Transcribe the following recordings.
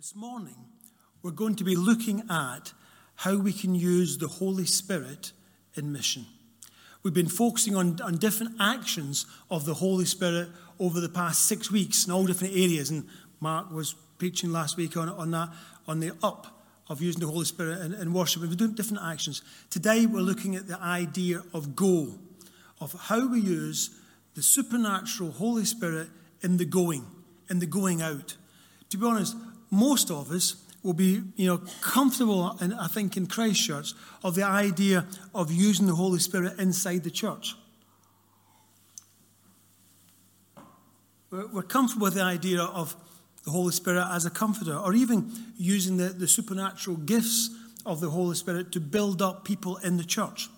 This morning, we're going to be looking at how we can use the Holy Spirit in mission. We've been focusing on, on different actions of the Holy Spirit over the past six weeks in all different areas. And Mark was preaching last week on, on that, on the up of using the Holy Spirit in, in worship. We're doing different actions. Today, we're looking at the idea of go, of how we use the supernatural Holy Spirit in the going, in the going out. To be honest, most of us will be, you know, comfortable, in, I think, in Christchurch, of the idea of using the Holy Spirit inside the church. We're, we're comfortable with the idea of the Holy Spirit as a comforter, or even using the, the supernatural gifts of the Holy Spirit to build up people in the church.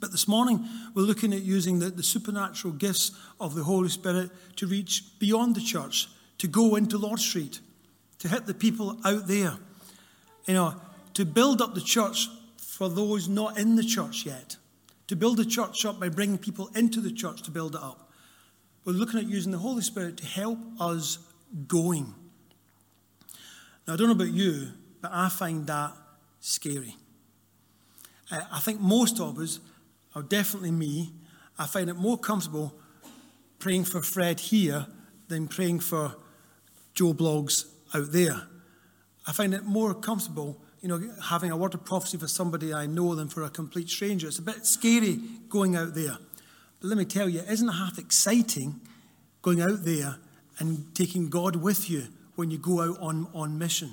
But this morning, we're looking at using the, the supernatural gifts of the Holy Spirit to reach beyond the church, to go into Lord Street, to hit the people out there, you know, to build up the church for those not in the church yet, to build the church up by bringing people into the church to build it up. We're looking at using the Holy Spirit to help us going. Now, I don't know about you, but I find that scary. I think most of us, or definitely me, I find it more comfortable praying for Fred here than praying for Joe Bloggs out there. I find it more comfortable, you know, having a word of prophecy for somebody I know than for a complete stranger. It's a bit scary going out there. But let me tell you, isn't it half exciting going out there and taking God with you when you go out on, on mission?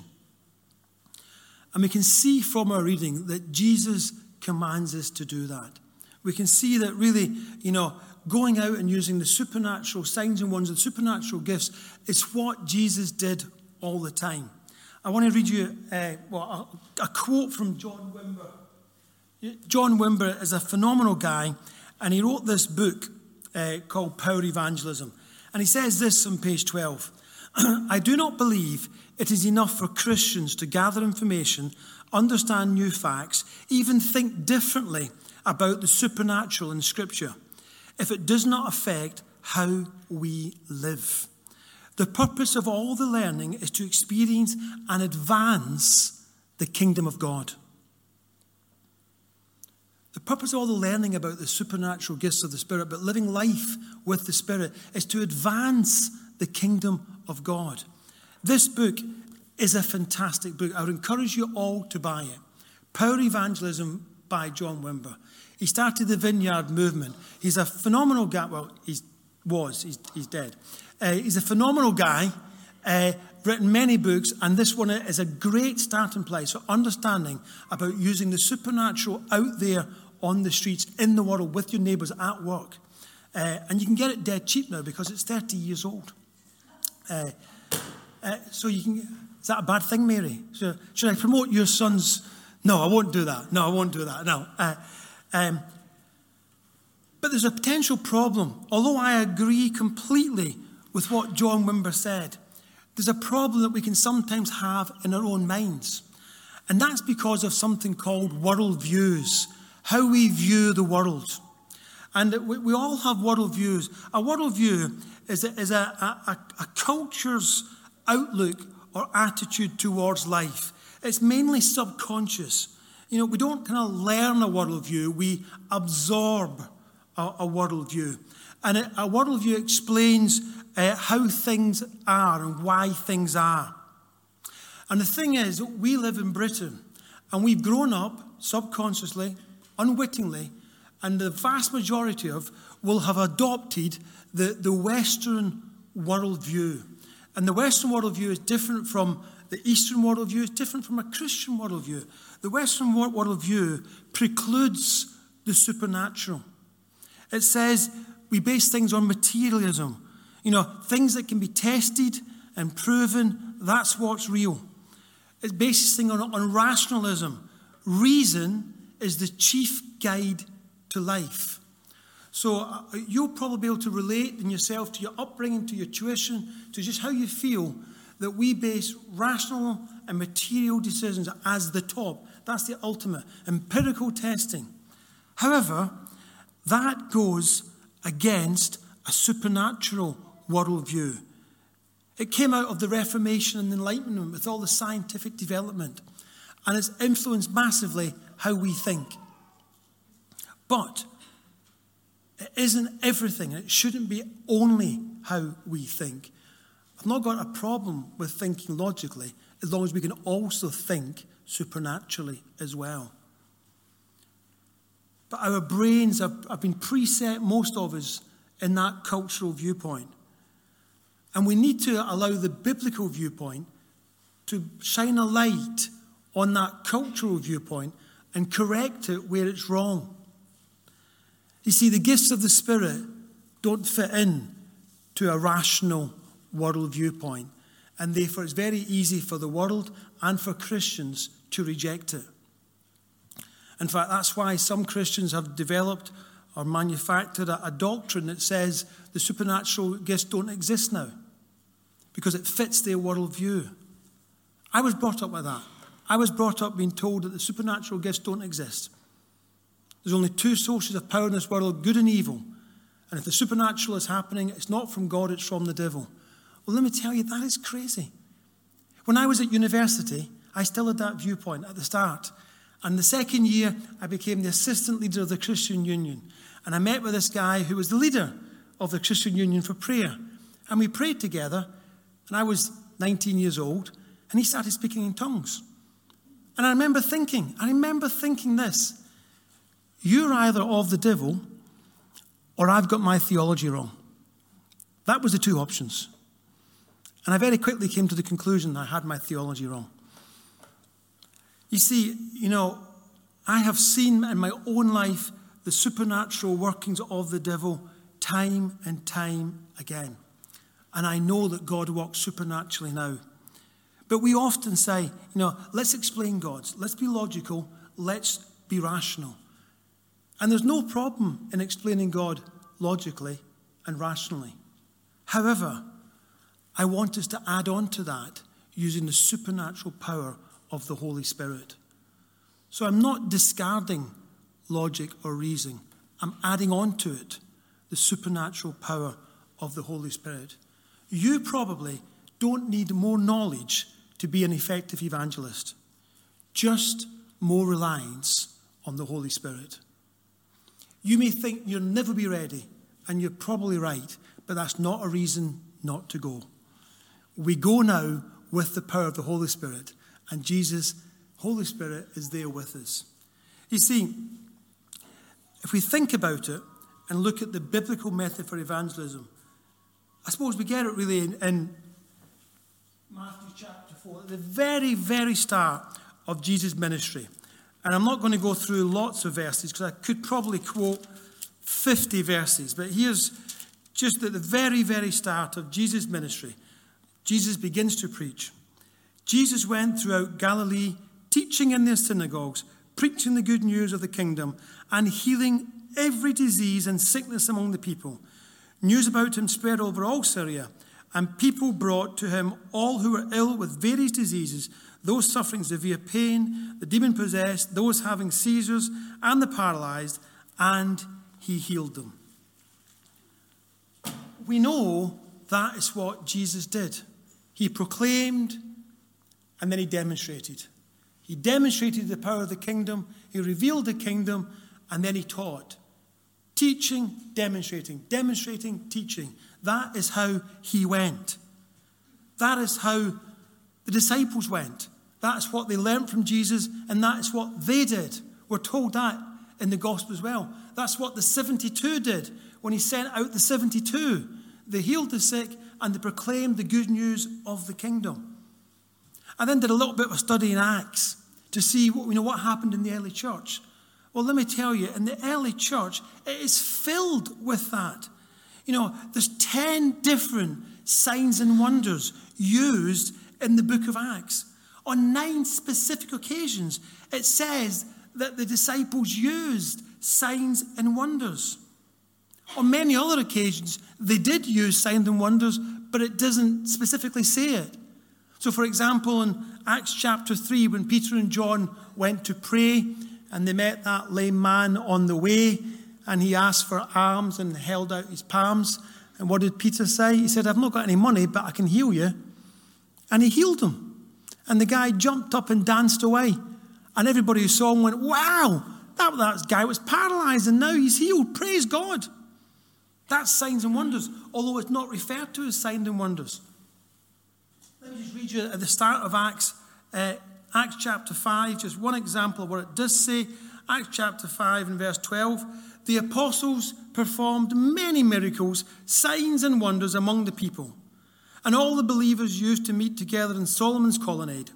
And we can see from our reading that Jesus commands us to do that. We can see that really, you know, going out and using the supernatural signs and wonders, the supernatural gifts, is what Jesus did all the time. I want to read you uh, well, a, a, quote from John Wimber. John Wimber is a phenomenal guy, and he wrote this book uh, called Power Evangelism. And he says this on page 12 I do not believe it is enough for Christians to gather information, understand new facts, even think differently about the supernatural in Scripture, if it does not affect how we live. The purpose of all the learning is to experience and advance the kingdom of God. The purpose of all the learning about the supernatural gifts of the Spirit, but living life with the Spirit, is to advance the kingdom of God. This book is a fantastic book. I would encourage you all to buy it. Power Evangelism by John Wimber. He started the Vineyard Movement. He's a phenomenal guy. Well, he was, he's, he's dead. Uh, he's a phenomenal guy, uh, written many books, and this one is a great starting place for understanding about using the supernatural out there on the streets, in the world, with your neighbours, at work. Uh, and you can get it dead cheap now because it's 30 years old. Uh, uh, so you can. Is that a bad thing, Mary? So, should I promote your son's? No, I won't do that. No, I won't do that. No. Uh, um, but there's a potential problem. Although I agree completely with what John Wimber said. There's a problem that we can sometimes have in our own minds. And that's because of something called worldviews, how we view the world. And we, all have worldviews. A worldview is, a, is a, a, a culture's outlook or attitude towards life. It's mainly subconscious. You know, we don't kind of learn a worldview, we absorb a, a worldview. And a, a worldview explains uh, how things are and why things are. And the thing is, we live in Britain and we've grown up subconsciously, unwittingly, and the vast majority of will have adopted the, the Western worldview. And the Western worldview is different from the Eastern worldview, it's different from a Christian worldview. The Western worldview precludes the supernatural. It says we base things on materialism, you know, things that can be tested and proven, that's what's real. It bases things on, on rationalism. Reason is the chief guide to life. So uh, you'll probably be able to relate in yourself to your upbringing, to your tuition, to just how you feel that we base rational and material decisions as the top. That's the ultimate. Empirical testing. However, that goes against a supernatural worldview. It came out of the Reformation and the Enlightenment with all the scientific development, and it's influenced massively how we think. But it isn't everything, and it shouldn't be only how we think. I've not got a problem with thinking logically as long as we can also think supernaturally as well. But our brains have, have been preset, most of us, in that cultural viewpoint. And we need to allow the biblical viewpoint to shine a light on that cultural viewpoint and correct it where it's wrong. You see, the gifts of the Spirit don't fit in to a rational world viewpoint. And therefore, it's very easy for the world and for Christians to reject it. In fact, that's why some Christians have developed or manufactured a, a doctrine that says the supernatural gifts don't exist now because it fits their worldview. I was brought up with that. I was brought up being told that the supernatural gifts don't exist. There's only two sources of power in this world good and evil. And if the supernatural is happening, it's not from God, it's from the devil. Well, let me tell you, that is crazy. When I was at university, I still had that viewpoint at the start. And the second year, I became the assistant leader of the Christian Union. And I met with this guy who was the leader of the Christian Union for prayer. And we prayed together. And I was 19 years old. And he started speaking in tongues. And I remember thinking, I remember thinking this you're either of the devil or I've got my theology wrong. That was the two options. And I very quickly came to the conclusion that I had my theology wrong. You see, you know, I have seen in my own life the supernatural workings of the devil time and time again. And I know that God works supernaturally now. But we often say, you know, let's explain God. Let's be logical. Let's be rational. And there's no problem in explaining God logically and rationally. However, I want us to add on to that using the supernatural power of the Holy Spirit. So I'm not discarding logic or reason, I'm adding on to it the supernatural power of the Holy Spirit. You probably don't need more knowledge to be an effective evangelist, just more reliance on the Holy Spirit. You may think you'll never be ready, and you're probably right, but that's not a reason not to go. We go now with the power of the Holy Spirit, and Jesus, Holy Spirit, is there with us. You see, if we think about it and look at the biblical method for evangelism, I suppose we get it really in, in Matthew chapter 4, at the very, very start of Jesus' ministry. And I'm not going to go through lots of verses because I could probably quote 50 verses. But here's just at the very, very start of Jesus' ministry. Jesus begins to preach. Jesus went throughout Galilee, teaching in their synagogues, preaching the good news of the kingdom, and healing every disease and sickness among the people. News about him spread over all Syria, and people brought to him all who were ill with various diseases those suffering severe pain, the demon possessed, those having seizures, and the paralyzed, and he healed them. We know that is what Jesus did. He proclaimed and then he demonstrated. He demonstrated the power of the kingdom, he revealed the kingdom, and then he taught. Teaching, demonstrating, demonstrating, teaching. That is how he went. That is how the disciples went. That's what they learned from Jesus, and that is what they did. We're told that in the gospel as well. That's what the 72 did when he sent out the 72. They healed the sick and they proclaimed the good news of the kingdom. I then did a little bit of a study in Acts to see what, you know, what happened in the early church. Well, let me tell you, in the early church, it is filled with that. You know, there's 10 different signs and wonders used in the book of Acts. On nine specific occasions, it says that the disciples used signs and wonders. On many other occasions, they did use signs and wonders, but it doesn't specifically say it. So, for example, in Acts chapter 3, when Peter and John went to pray and they met that lame man on the way, and he asked for alms and held out his palms, And what did Peter say? He said, I've not got any money, but I can heal you. And he healed him. And the guy jumped up and danced away. And everybody who saw him went, Wow, that, that guy was paralyzed and now he's healed. Praise God. That's signs and wonders, although it's not referred to as signs and wonders. Let me just read you at the start of Acts, uh, Acts chapter 5, just one example of what it does say. Acts chapter 5 and verse 12. The apostles performed many miracles, signs, and wonders among the people. And all the believers used to meet together in Solomon's colonnade.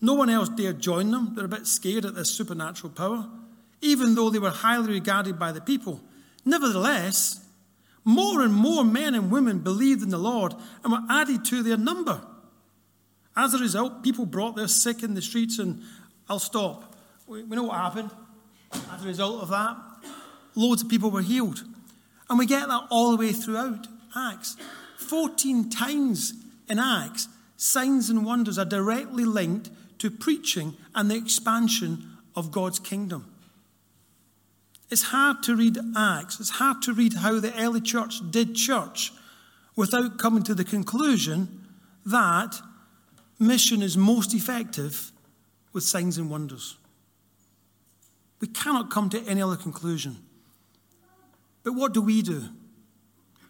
No one else dared join them. They're a bit scared at this supernatural power, even though they were highly regarded by the people. Nevertheless, more and more men and women believed in the Lord and were added to their number. As a result, people brought their sick in the streets, and I'll stop. We, know what happened as a result of that. Loads of people were healed. And we get that all the way throughout Acts. 14 times in Acts, signs and wonders are directly linked to preaching and the expansion of God's kingdom. It's hard to read Acts, it's hard to read how the early church did church without coming to the conclusion that mission is most effective with signs and wonders. We cannot come to any other conclusion. But what do we do?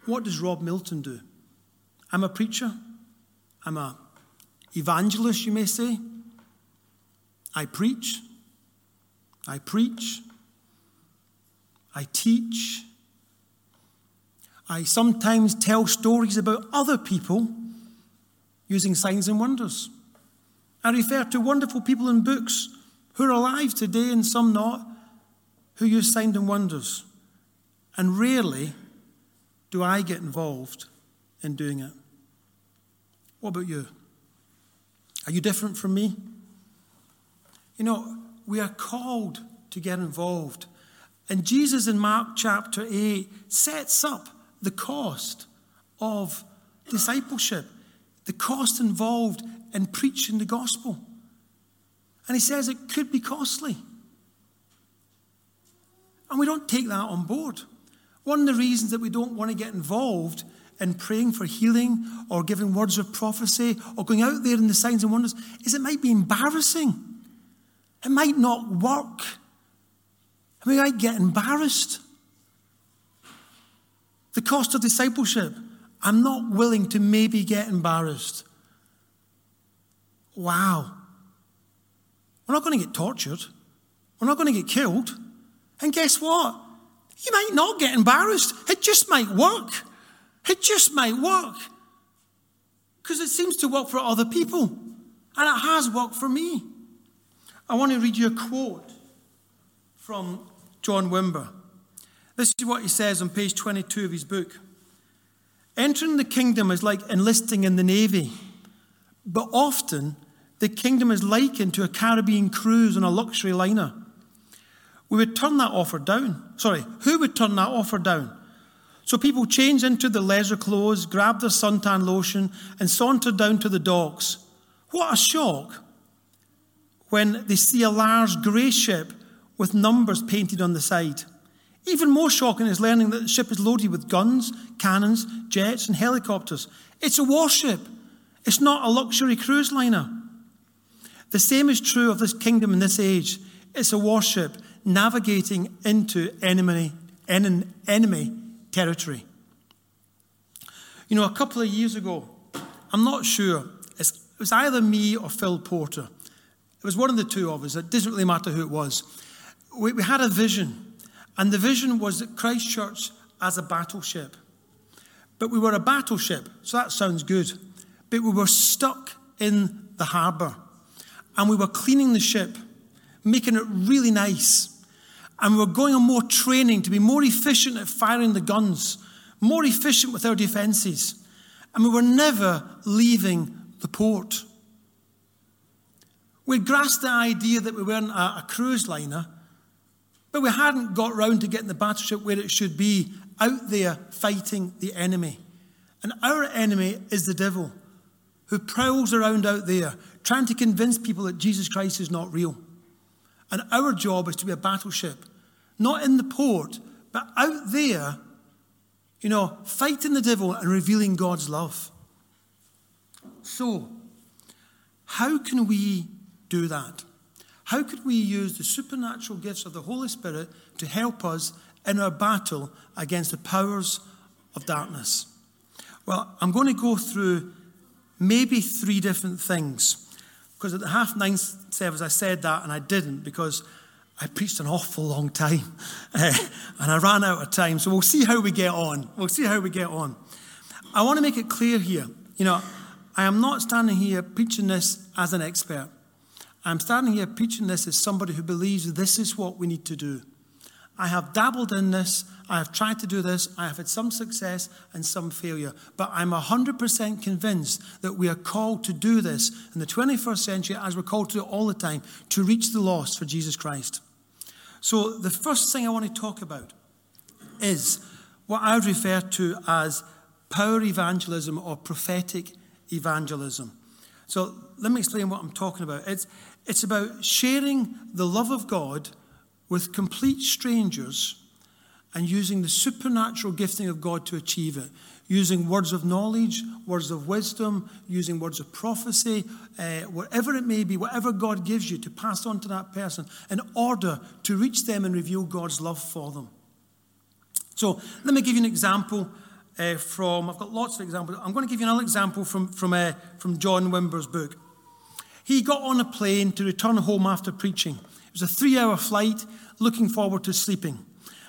What does Rob Milton do? I'm a preacher. I'm a evangelist, you may say. I preach. I preach. I teach. I sometimes tell stories about other people using signs and wonders. I refer to wonderful people in books who are alive today and some not, who use signs and wonders. And rarely do I get involved in doing it. What about you? Are you different from me? You know, we are called to get involved and Jesus in Mark chapter 8 sets up the cost of discipleship, the cost involved in preaching the gospel. And he says it could be costly. And we don't take that on board. One of the reasons that we don't want to get involved in praying for healing or giving words of prophecy or going out there in the signs and wonders is it might be embarrassing. It might not work. I mean, I get embarrassed. The cost of discipleship. I'm not willing to maybe get embarrassed. Wow. We're not going to get tortured. We're not going to get killed. And guess what? You might not get embarrassed. It just might work. It just might work. Because it seems to work for other people. And it has worked for me. I want to read you a quote from John Wimber. This is what he says on page 22 of his book. Entering the kingdom is like enlisting in the Navy, but often the kingdom is likened to a Caribbean cruise on a luxury liner. We would turn that offer down. Sorry, who would turn that offer down? So people change into the leisure clothes, grab their suntan lotion, and saunter down to the docks. What a shock when they see a large grey ship with numbers painted on the side. Even more shocking is learning that the ship is loaded with guns, cannons, jets, and helicopters. It's a warship, it's not a luxury cruise liner. The same is true of this kingdom in this age. It's a warship navigating into enemy, enemy territory. You know, a couple of years ago, I'm not sure, it was either me or Phil Porter. It was one of the two of us. It doesn't really matter who it was we, we had a vision, and the vision was that Christchurch as a battleship. But we were a battleship, so that sounds good. But we were stuck in the harbour, and we were cleaning the ship, making it really nice. And we were going on more training to be more efficient at firing the guns, more efficient with our defences. And we were never leaving the port. We grasped the idea that we weren't a, a cruise liner, but we hadn't got round to getting the battleship where it should be, out there fighting the enemy. And our enemy is the devil, who prowls around out there, trying to convince people that Jesus Christ is not real. And our job is to be a battleship, not in the port, but out there You know, fighting the devil and revealing God's love. So, how can we do that? How could we use the supernatural gifts of the Holy Spirit to help us in our battle against the powers of darkness? Well, I'm going to go through maybe three different things. Because at the half nine service, I said that and I didn't because I preached an awful long time uh, and I ran out of time. So we'll see how we get on. We'll see how we get on. I want to make it clear here. You know, I am not standing here preaching this as an expert. I'm standing here preaching this as somebody who believes this is what we need to do. I have dabbled in this. I have tried to do this. I have had some success and some failure. But I'm 100% convinced that we are called to do this in the 21st century, as we're called to do all the time, to reach the lost for Jesus Christ. So, the first thing I want to talk about is what I would refer to as power evangelism or prophetic evangelism. So, let me explain what I'm talking about. It's, it's about sharing the love of God with complete strangers and using the supernatural gifting of God to achieve it. Using words of knowledge, words of wisdom, using words of prophecy, uh, whatever it may be, whatever God gives you to pass on to that person in order to reach them and reveal God's love for them. So let me give you an example uh, from, I've got lots of examples. I'm going to give you another example from, from, uh, from John Wimber's book. He got on a plane to return home after preaching. It was a three hour flight, looking forward to sleeping.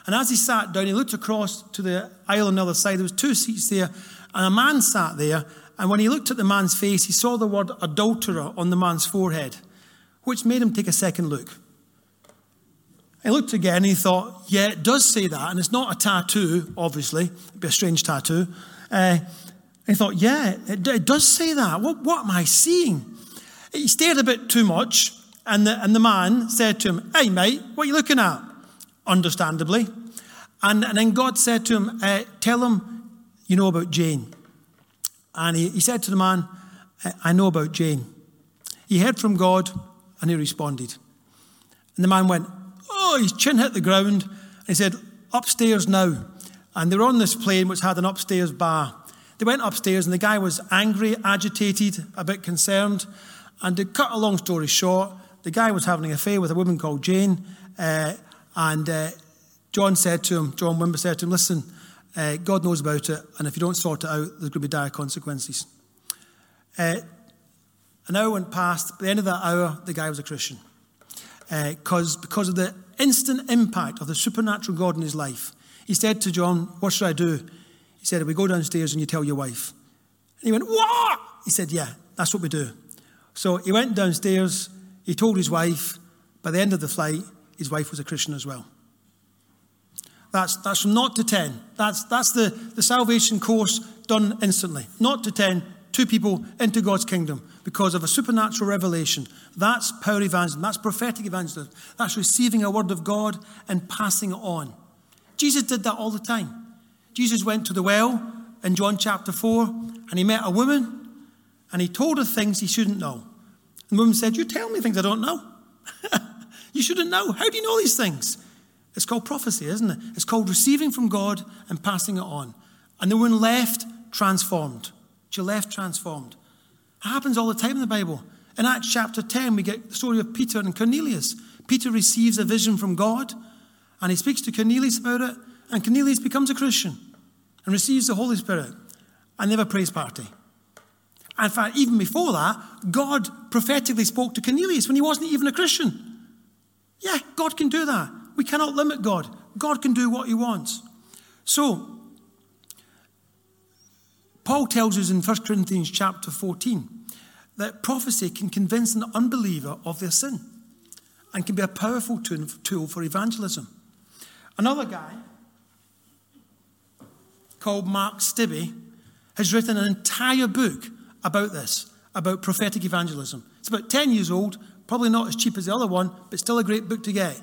And as he sat down, he looked across to the aisle on the other side. There was two seats there, and a man sat there. And when he looked at the man's face, he saw the word adulterer on the man's forehead, which made him take a second look. He looked again and he thought, yeah, it does say that. And it's not a tattoo, obviously. It'd be a strange tattoo. Uh, he thought, yeah, it, it, does say that. What, what am I seeing? He stared a bit too much. And the, and the man said to him, hey, mate, what are you looking at? understandably. And, and then God said to him, uh, Tell him you know about Jane. And he, he said to the man, I know about Jane. He heard from God and he responded. And the man went, Oh, his chin hit the ground. And he said, Upstairs now. And they were on this plane which had an upstairs bar. They went upstairs and the guy was angry, agitated, a bit concerned. And to cut a long story short, the guy was having an affair with a woman called Jane. Uh, and uh, John said to him, John Wimber said to him, listen, uh, God knows about it, and if you don't sort it out, there's going to be dire consequences. Uh, an hour went past. At the end of that hour, the guy was a Christian. Because uh, because of the instant impact of the supernatural God in his life, he said to John, What should I do? He said, We go downstairs and you tell your wife. And he went, What? He said, Yeah, that's what we do. So he went downstairs, he told his wife. By the end of the flight, his wife was a Christian as well. That's, that's from to 10. That's, that's the, the salvation course done instantly. Naught to 10, two people into God's kingdom because of a supernatural revelation. That's power evangelism. That's prophetic evangelism. That's receiving a word of God and passing it on. Jesus did that all the time. Jesus went to the well in John chapter 4 and he met a woman and he told her things he shouldn't know. And the woman said, You tell me things I don't know. You shouldn't know. How do you know these things? It's called prophecy, isn't it? It's called receiving from God and passing it on. And the woman left transformed. She left transformed. It happens all the time in the Bible. In Acts chapter 10, we get the story of Peter and Cornelius. Peter receives a vision from God and he speaks to Cornelius about it, and Cornelius becomes a Christian and receives the Holy Spirit. And they have a praise party. In fact, even before that, God prophetically spoke to Cornelius when he wasn't even a Christian. Yeah, God can do that. We cannot limit God. God can do what he wants. So, Paul tells us in 1 Corinthians chapter 14 that prophecy can convince an unbeliever of their sin and can be a powerful tool for evangelism. Another guy called Mark Stibbe has written an entire book about this, about prophetic evangelism. It's about 10 years old, Probably not as cheap as the other one, but still a great book to get.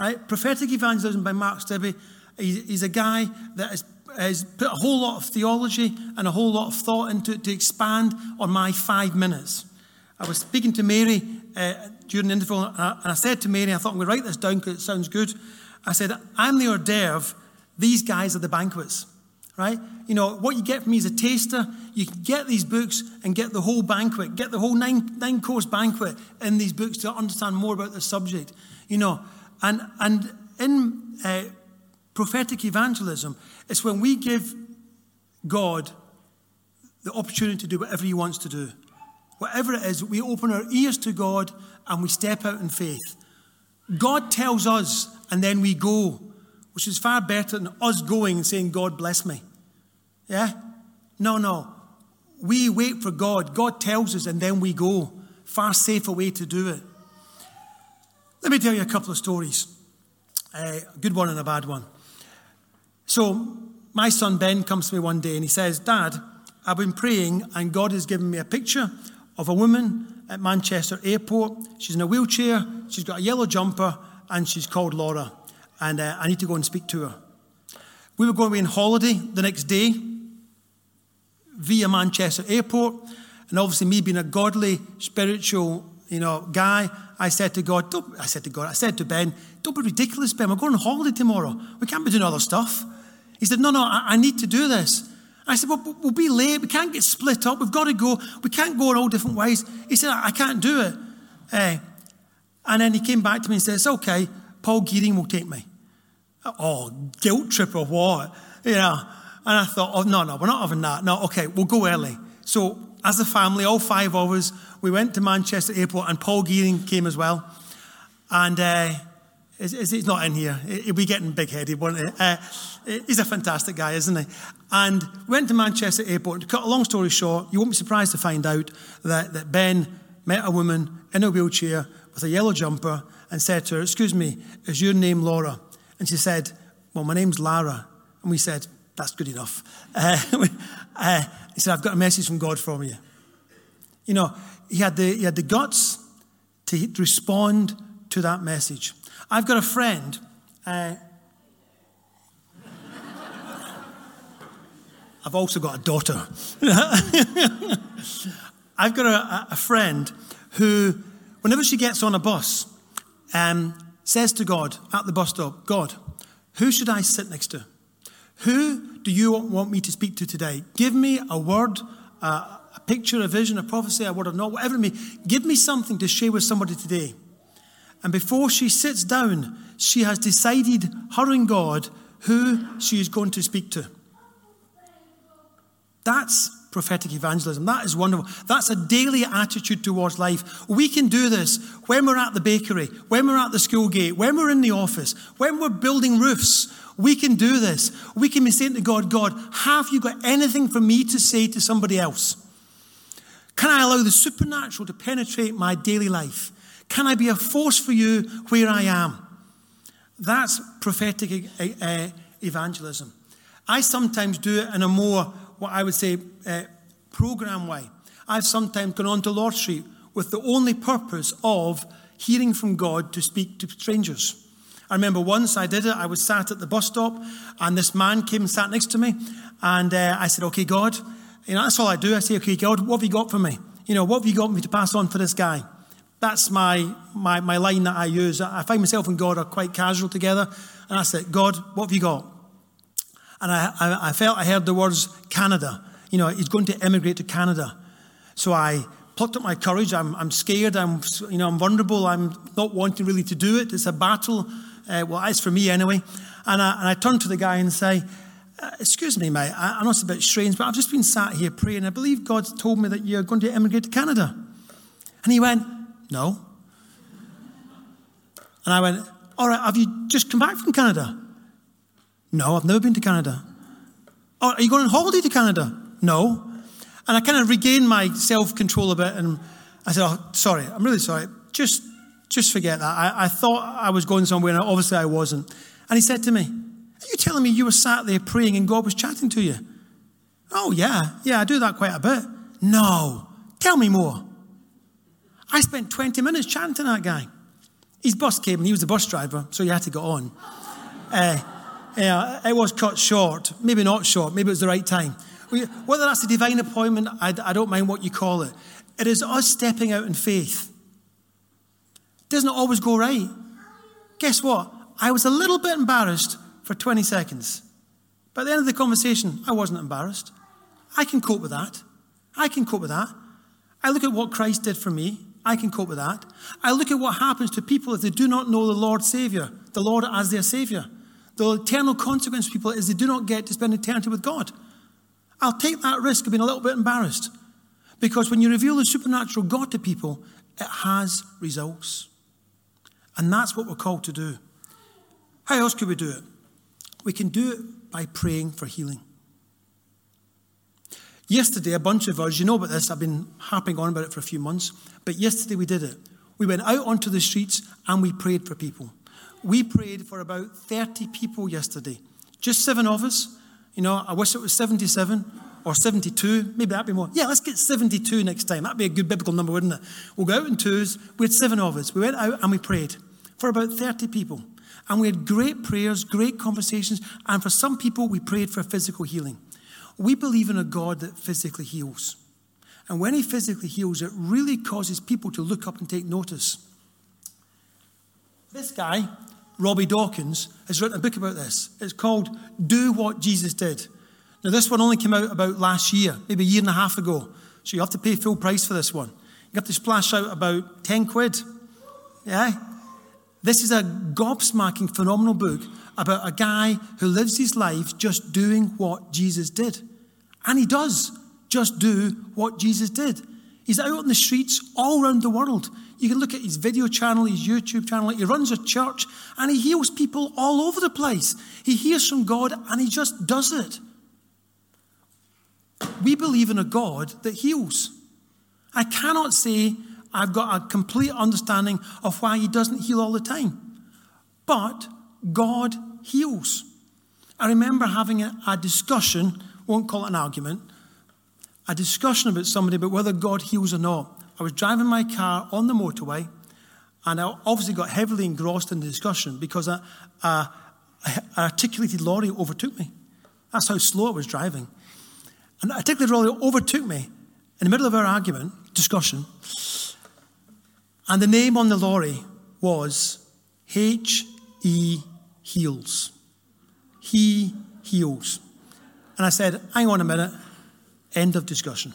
Right? Prophetic Evangelism by Mark Stibbe. He's a guy that has, has put a whole lot of theology and a whole lot of thought into it to expand on my five minutes. I was speaking to Mary uh, during the interval, and I, and I, said to Mary, I thought I'm going to write this down because it sounds good. I said, I'm the hors d'oeuvre, these guys are the banquets. Right? You know, what you get from me is a taster. You can get these books and get the whole banquet, get the whole nine, nine course banquet in these books to understand more about the subject, you know. And, and in uh, prophetic evangelism, it's when we give God the opportunity to do whatever He wants to do. Whatever it is, we open our ears to God and we step out in faith. God tells us and then we go, which is far better than us going and saying, God bless me. Yeah? No, no. We wait for God. God tells us and then we go. Far safer way to do it. Let me tell you a couple of stories uh, a good one and a bad one. So, my son Ben comes to me one day and he says, Dad, I've been praying and God has given me a picture of a woman at Manchester Airport. She's in a wheelchair, she's got a yellow jumper, and she's called Laura. And uh, I need to go and speak to her. We were going away on holiday the next day via Manchester Airport. And obviously, me being a godly, spiritual, you know, guy, I said to God, I said to God, I said to Ben, don't be ridiculous, Ben. We're going on holiday tomorrow. We can't be doing other stuff. He said, no, no, I, I need to do this. I said, well, we'll be late. We can't get split up. We've got to go. We can't go in all different ways. He said, I can't do it. Uh, and then he came back to me and said, it's okay. Paul Gearing will take me. Oh, guilt trip or what? You know. And I thought, oh, no, no, we're not having that. No, okay, we'll go early. So as a family, all five of us, we went to Manchester Airport and Paul Gearing came as well. And uh, he's not in here. He'll be getting big headed, won't he? Uh, he's a fantastic guy, isn't he? And we went to Manchester Airport. To cut a long story short, you won't be surprised to find out that, that Ben met a woman in a wheelchair with a yellow jumper and said to her, Excuse me, is your name Laura? And she said, Well, my name's Lara. And we said, That's good enough. Uh, uh, he said, I've got a message from God for you. You know, he had the, he had the guts to respond to that message. I've got a friend. Uh, I've also got a daughter. I've got a, a, friend who, whenever she gets on a bus, um, says to God at the bus stop, God, who should I sit next to? Who do you want me to speak to today? Give me a word, a picture, a vision, a prophecy, a word of not, whatever it may. Give me something to share with somebody today. And before she sits down, she has decided, her and God, who she is going to speak to. That's prophetic evangelism. That is wonderful. That's a daily attitude towards life. We can do this when we're at the bakery, when we're at the school gate, when we're in the office, when we're building roofs. We can do this. We can be saying to God, God, have you got anything for me to say to somebody else? Can I allow the supernatural to penetrate my daily life? Can I be a force for you where I am? That's prophetic uh, evangelism. I sometimes do it in a more, what I would say, uh, program way. I've sometimes gone on to Lord Street with the only purpose of hearing from God to speak to strangers. I remember once I did it, I was sat at the bus stop, and this man came and sat next to me, and uh, I said, Okay, God, you know, that's all I do. I say, Okay, God, what have you got for me? You know, what have you got me to pass on for this guy? That's my, my, my line that I use. I find myself and God are quite casual together. And I said, God, what have you got? And I, I, I felt I heard the words Canada. You know, he's going to emigrate to Canada. So I plucked up my courage. I'm, I'm scared. I'm, you know, I'm vulnerable. I'm not wanting really to do it. It's a battle. Uh, well, it's for me anyway. And I, and I turned to the guy and say, uh, excuse me, mate, I, I know it's a bit strange, but I've just been sat here praying. I believe God's told me that you're going to emigrate to Canada. And he went, no. And I went, All right, have you just come back from Canada? No, I've never been to Canada. Oh, are you going on holiday to Canada? No. And I kind of regained my self control a bit and I said, Oh, sorry, I'm really sorry. Just, just forget that. I, I thought I was going somewhere and obviously I wasn't. And he said to me, Are you telling me you were sat there praying and God was chatting to you? Oh, yeah. Yeah, I do that quite a bit. No. Tell me more. I spent 20 minutes chatting to that guy. His bus came and he was the bus driver, so he had to go on. Uh, yeah, it was cut short. Maybe not short, maybe it was the right time. Whether that's a divine appointment, I, I don't mind what you call it. It is us stepping out in faith. It doesn't always go right. Guess what? I was a little bit embarrassed for 20 seconds. But at the end of the conversation, I wasn't embarrassed. I can cope with that. I can cope with that. I look at what Christ did for me. I can cope with that. I look at what happens to people if they do not know the Lord Savior, the Lord as their Savior. The eternal consequence for people is they do not get to spend eternity with God. I'll take that risk of being a little bit embarrassed. Because when you reveal the supernatural God to people, it has results. And that's what we're called to do. How else could we do it? We can do it by praying for healing. Yesterday, a bunch of us, you know about this, I've been harping on about it for a few months, but yesterday we did it. We went out onto the streets and we prayed for people. We prayed for about 30 people yesterday. Just seven of us. You know, I wish it was 77 or 72. Maybe that'd be more. Yeah, let's get 72 next time. That'd be a good biblical number, wouldn't it? We'll go out in twos. We had seven of us. We went out and we prayed for about 30 people. And we had great prayers, great conversations. And for some people, we prayed for physical healing. We believe in a God that physically heals. And when he physically heals, it really causes people to look up and take notice. This guy, Robby Dawkins, has written a book about this. It's called Do What Jesus Did. Now, this one only came out about last year, maybe a year and a half ago. So you have to pay full price for this one. You have to splash out about 10 quid. Yeah? This is a gobsmacking, phenomenal book about a guy who lives his life just doing what Jesus did. And he does just do what Jesus did. He's out on the streets all around the world. You can look at his video channel, his YouTube channel. He runs a church and he heals people all over the place. He hears from God and he just does it. We believe in a God that heals. I cannot say I've got a complete understanding of why he doesn't heal all the time. But God heals. I remember having a, discussion, won't call it an argument, a discussion about somebody about whether God heals or not. I was driving my car on the motorway, and I obviously got heavily engrossed in the discussion because a, articulated lorry overtook me. That's how slow I was driving. And an articulated lorry overtook me in the middle of our argument, discussion, and the name on the lorry was H E Heals. He heals. And I said, hang on a minute, end of discussion.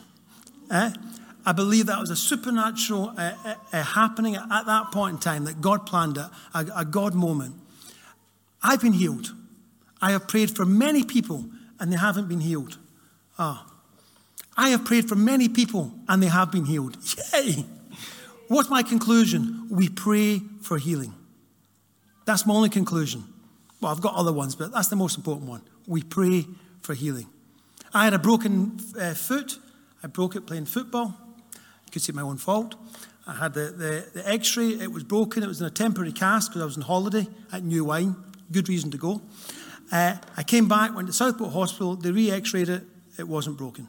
Eh? I believe that was a supernatural uh, uh, uh, happening at, at, that point in time that God planned it, a, a God moment. I've been healed. I have prayed for many people and they haven't been healed. Ah. I have prayed for many people and they have been healed. Yay! What's my conclusion? We pray for healing. That's my only conclusion. Well, I've got other ones, but that's the most important one. We pray for healing. I had a broken uh, foot. I broke it playing football. Could see my own fault. I had the, the, the x ray. It was broken. It was in a temporary cast because I was on holiday at New Wine. Good reason to go. Uh, I came back, went to Southport Hospital. They re x rayed it. It wasn't broken.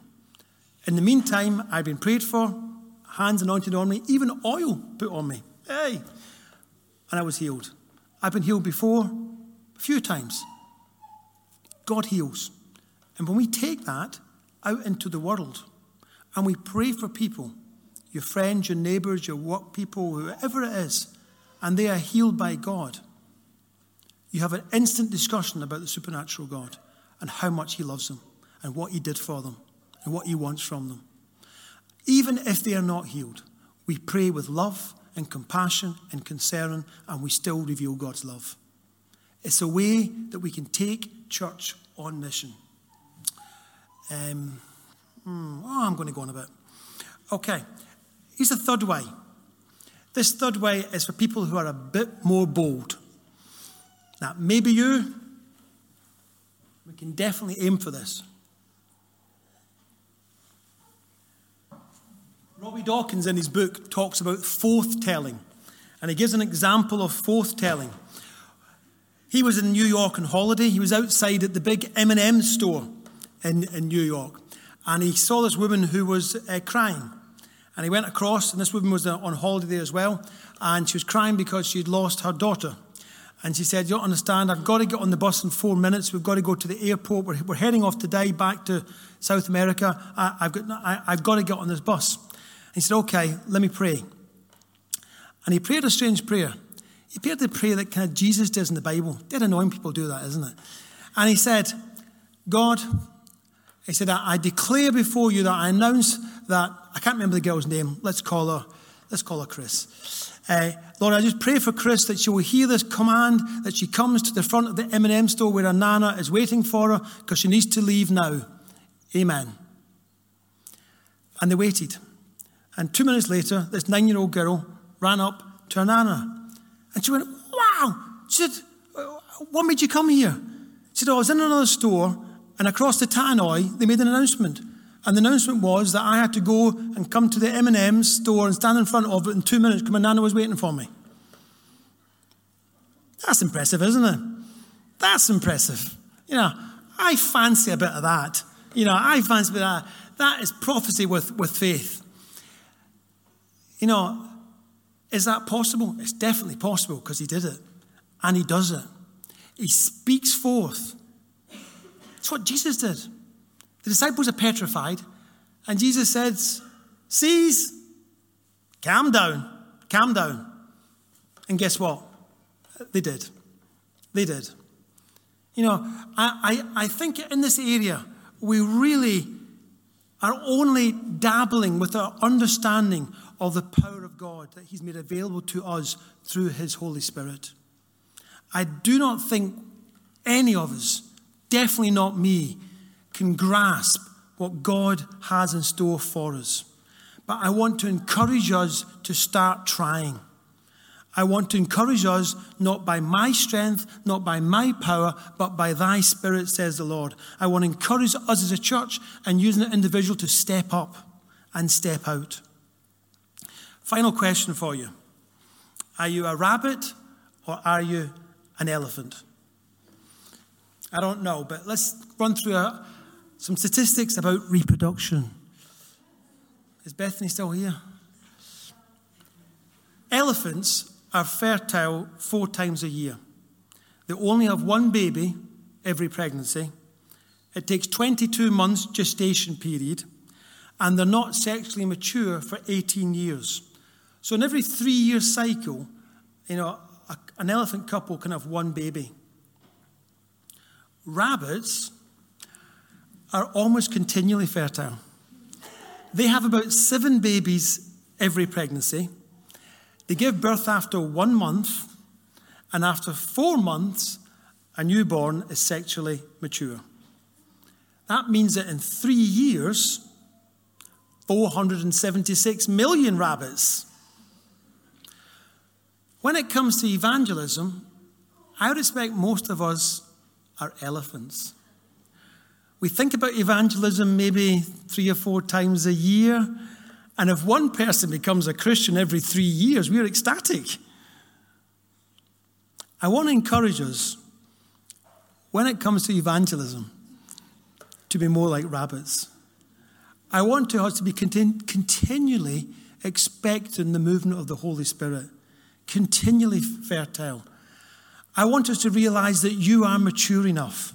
In the meantime, I'd been prayed for hands anointed on me, even oil put on me. Hey! And I was healed. I've been healed before a few times. God heals. And when we take that out into the world and we pray for people, your friends, your neighbors, your work people, whoever it is, and they are healed by God, you have an instant discussion about the supernatural God and how much He loves them and what He did for them and what He wants from them. Even if they are not healed, we pray with love and compassion and concern, and we still reveal God's love. It's a way that we can take church on mission. Um, hmm, oh, I'm going to go on a bit. Okay, here's the third way. This third way is for people who are a bit more bold. Now, maybe you, we can definitely aim for this. Robby Dawkins, in his book, talks about forth telling, and he gives an example of forth telling. He was in New York on holiday. He was outside at the big M&M store in, in New York, and he saw this woman who was uh, crying. And he went across, and this woman was uh, on holiday there as well, and she was crying because she'd lost her daughter. And she said, You don't understand, I've got to get on the bus in four minutes. We've got to go to the airport. We're, we're heading off today back to South America. I, have got, I, I've got to get on this bus. He said, Okay, let me pray. And he prayed a strange prayer. He prayed the prayer that kind of Jesus does in the Bible. Dead annoying people do that, isn't it? And he said, God, he said, I declare before you that I announce that, I can't remember the girl's name, let's call her, let's call her Chris. Uh, Lord, I just pray for Chris that she will hear this command, that she comes to the front of the M&M store where her nana is waiting for her because she needs to leave now. Amen. And they waited. And two minutes later, this nine-year-old girl ran up to her nana. And she went, wow. She said, what made you come here? She said, oh, I was in another store and across the tannoy, they made an announcement. And the announcement was that I had to go and come to the M&M store and stand in front of it in two minutes because my nana was waiting for me. That's impressive, isn't it? That's impressive. You know, I fancy a bit of that. You know, I fancy that. That is prophecy with, with faith. You know, is that possible? It's definitely possible because he did it. And he does it. He speaks forth. It's what Jesus did. The disciples are petrified, and Jesus says, Cease, calm down, calm down. And guess what? They did. They did. You know, I, I, I think in this area, we really are only dabbling with our understanding of the power of God that He's made available to us through His Holy Spirit. I do not think any of us, definitely not me, can grasp what God has in store for us. But I want to encourage us to start trying. I want to encourage us not by my strength, not by my power, but by thy spirit, says the Lord. I want to encourage us as a church and using an individual to step up and step out. Final question for you Are you a rabbit or are you an elephant? I don't know, but let's run through a, some statistics about reproduction. Is Bethany still here? Elephants are fertile four times a year. They only have one baby every pregnancy. It takes 22 months gestation period, and they're not sexually mature for 18 years. So, in every three year cycle, you know, a, an elephant couple can have one baby. Rabbits are almost continually fertile. They have about seven babies every pregnancy. They give birth after one month, and after four months, a newborn is sexually mature. That means that in three years, 476 million rabbits. When it comes to evangelism, I would expect most of us are elephants. We think about evangelism maybe three or four times a year. And if one person becomes a Christian every three years, we're ecstatic. I want to encourage us, when it comes to evangelism, to be more like rabbits. I want us to be continu- continually expecting the movement of the Holy Spirit, continually fertile. I want us to realize that you are mature enough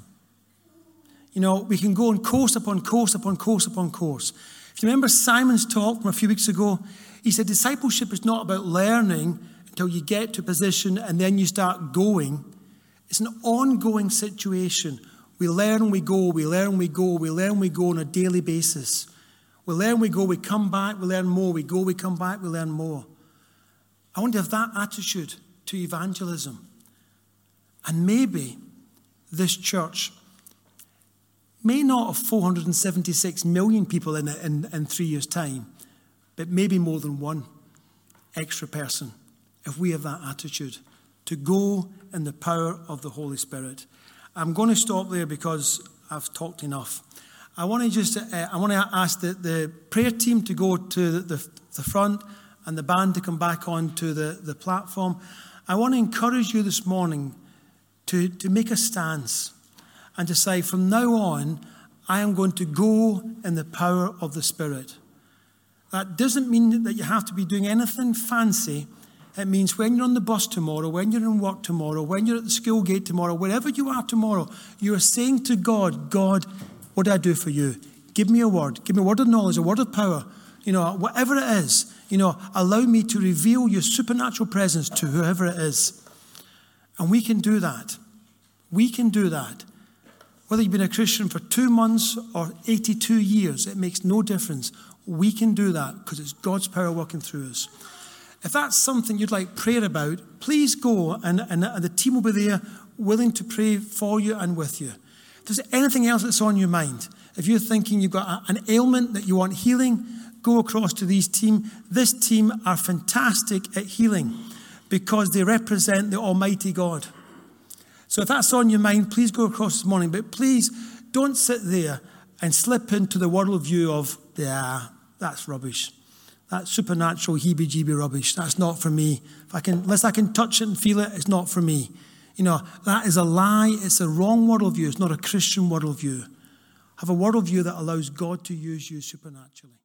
you know, we can go on course upon course upon course upon course. If you remember Simon's talk from a few weeks ago, he said discipleship is not about learning until you get to a position and then you start going. It's an ongoing situation. We learn, we go, we learn, we go, we learn, we go on a daily basis. We learn, we go, we come back, we learn more. We go, we come back, we learn more. I want to have that attitude to evangelism. And maybe this church may not have 476 million people in it in, in three years' time, but maybe more than one extra person if we have that attitude to go in the power of the Holy Spirit. I'm going to stop there because I've talked enough. I want to just uh, I want to ask the, the prayer team to go to the, the, the front and the band to come back onto the, the platform. I want to encourage you this morning to, to make a stance and to say, from now on, I am going to go in the power of the Spirit. That doesn't mean that you have to be doing anything fancy. It means when you're on the bus tomorrow, when you're in work tomorrow, when you're at the school gate tomorrow, wherever you are tomorrow, you are saying to God, God, what do I do for you? Give me a word. Give me a word of knowledge, a word of power. You know, whatever it is, you know, allow me to reveal your supernatural presence to whoever it is. And we can do that. We can do that Whether you've been a Christian for two months or 82 years, it makes no difference. We can do that because it's God's power working through us. If that's something you'd like prayer about, please go and, and the team will be there willing to pray for you and with you. If there's anything else that's on your mind, if you're thinking you've got an ailment that you want healing, go across to these team. This team are fantastic at healing because they represent the Almighty God. So if that's on your mind, please go across this morning. But please don't sit there and slip into the worldview of, yeah, that's rubbish. That's supernatural heebie jeebie rubbish. That's not for me. If I can, unless I can touch it and feel it, it's not for me. You know, that is a lie. It's a wrong worldview. It's not a Christian worldview. Have a worldview that allows God to use you supernaturally.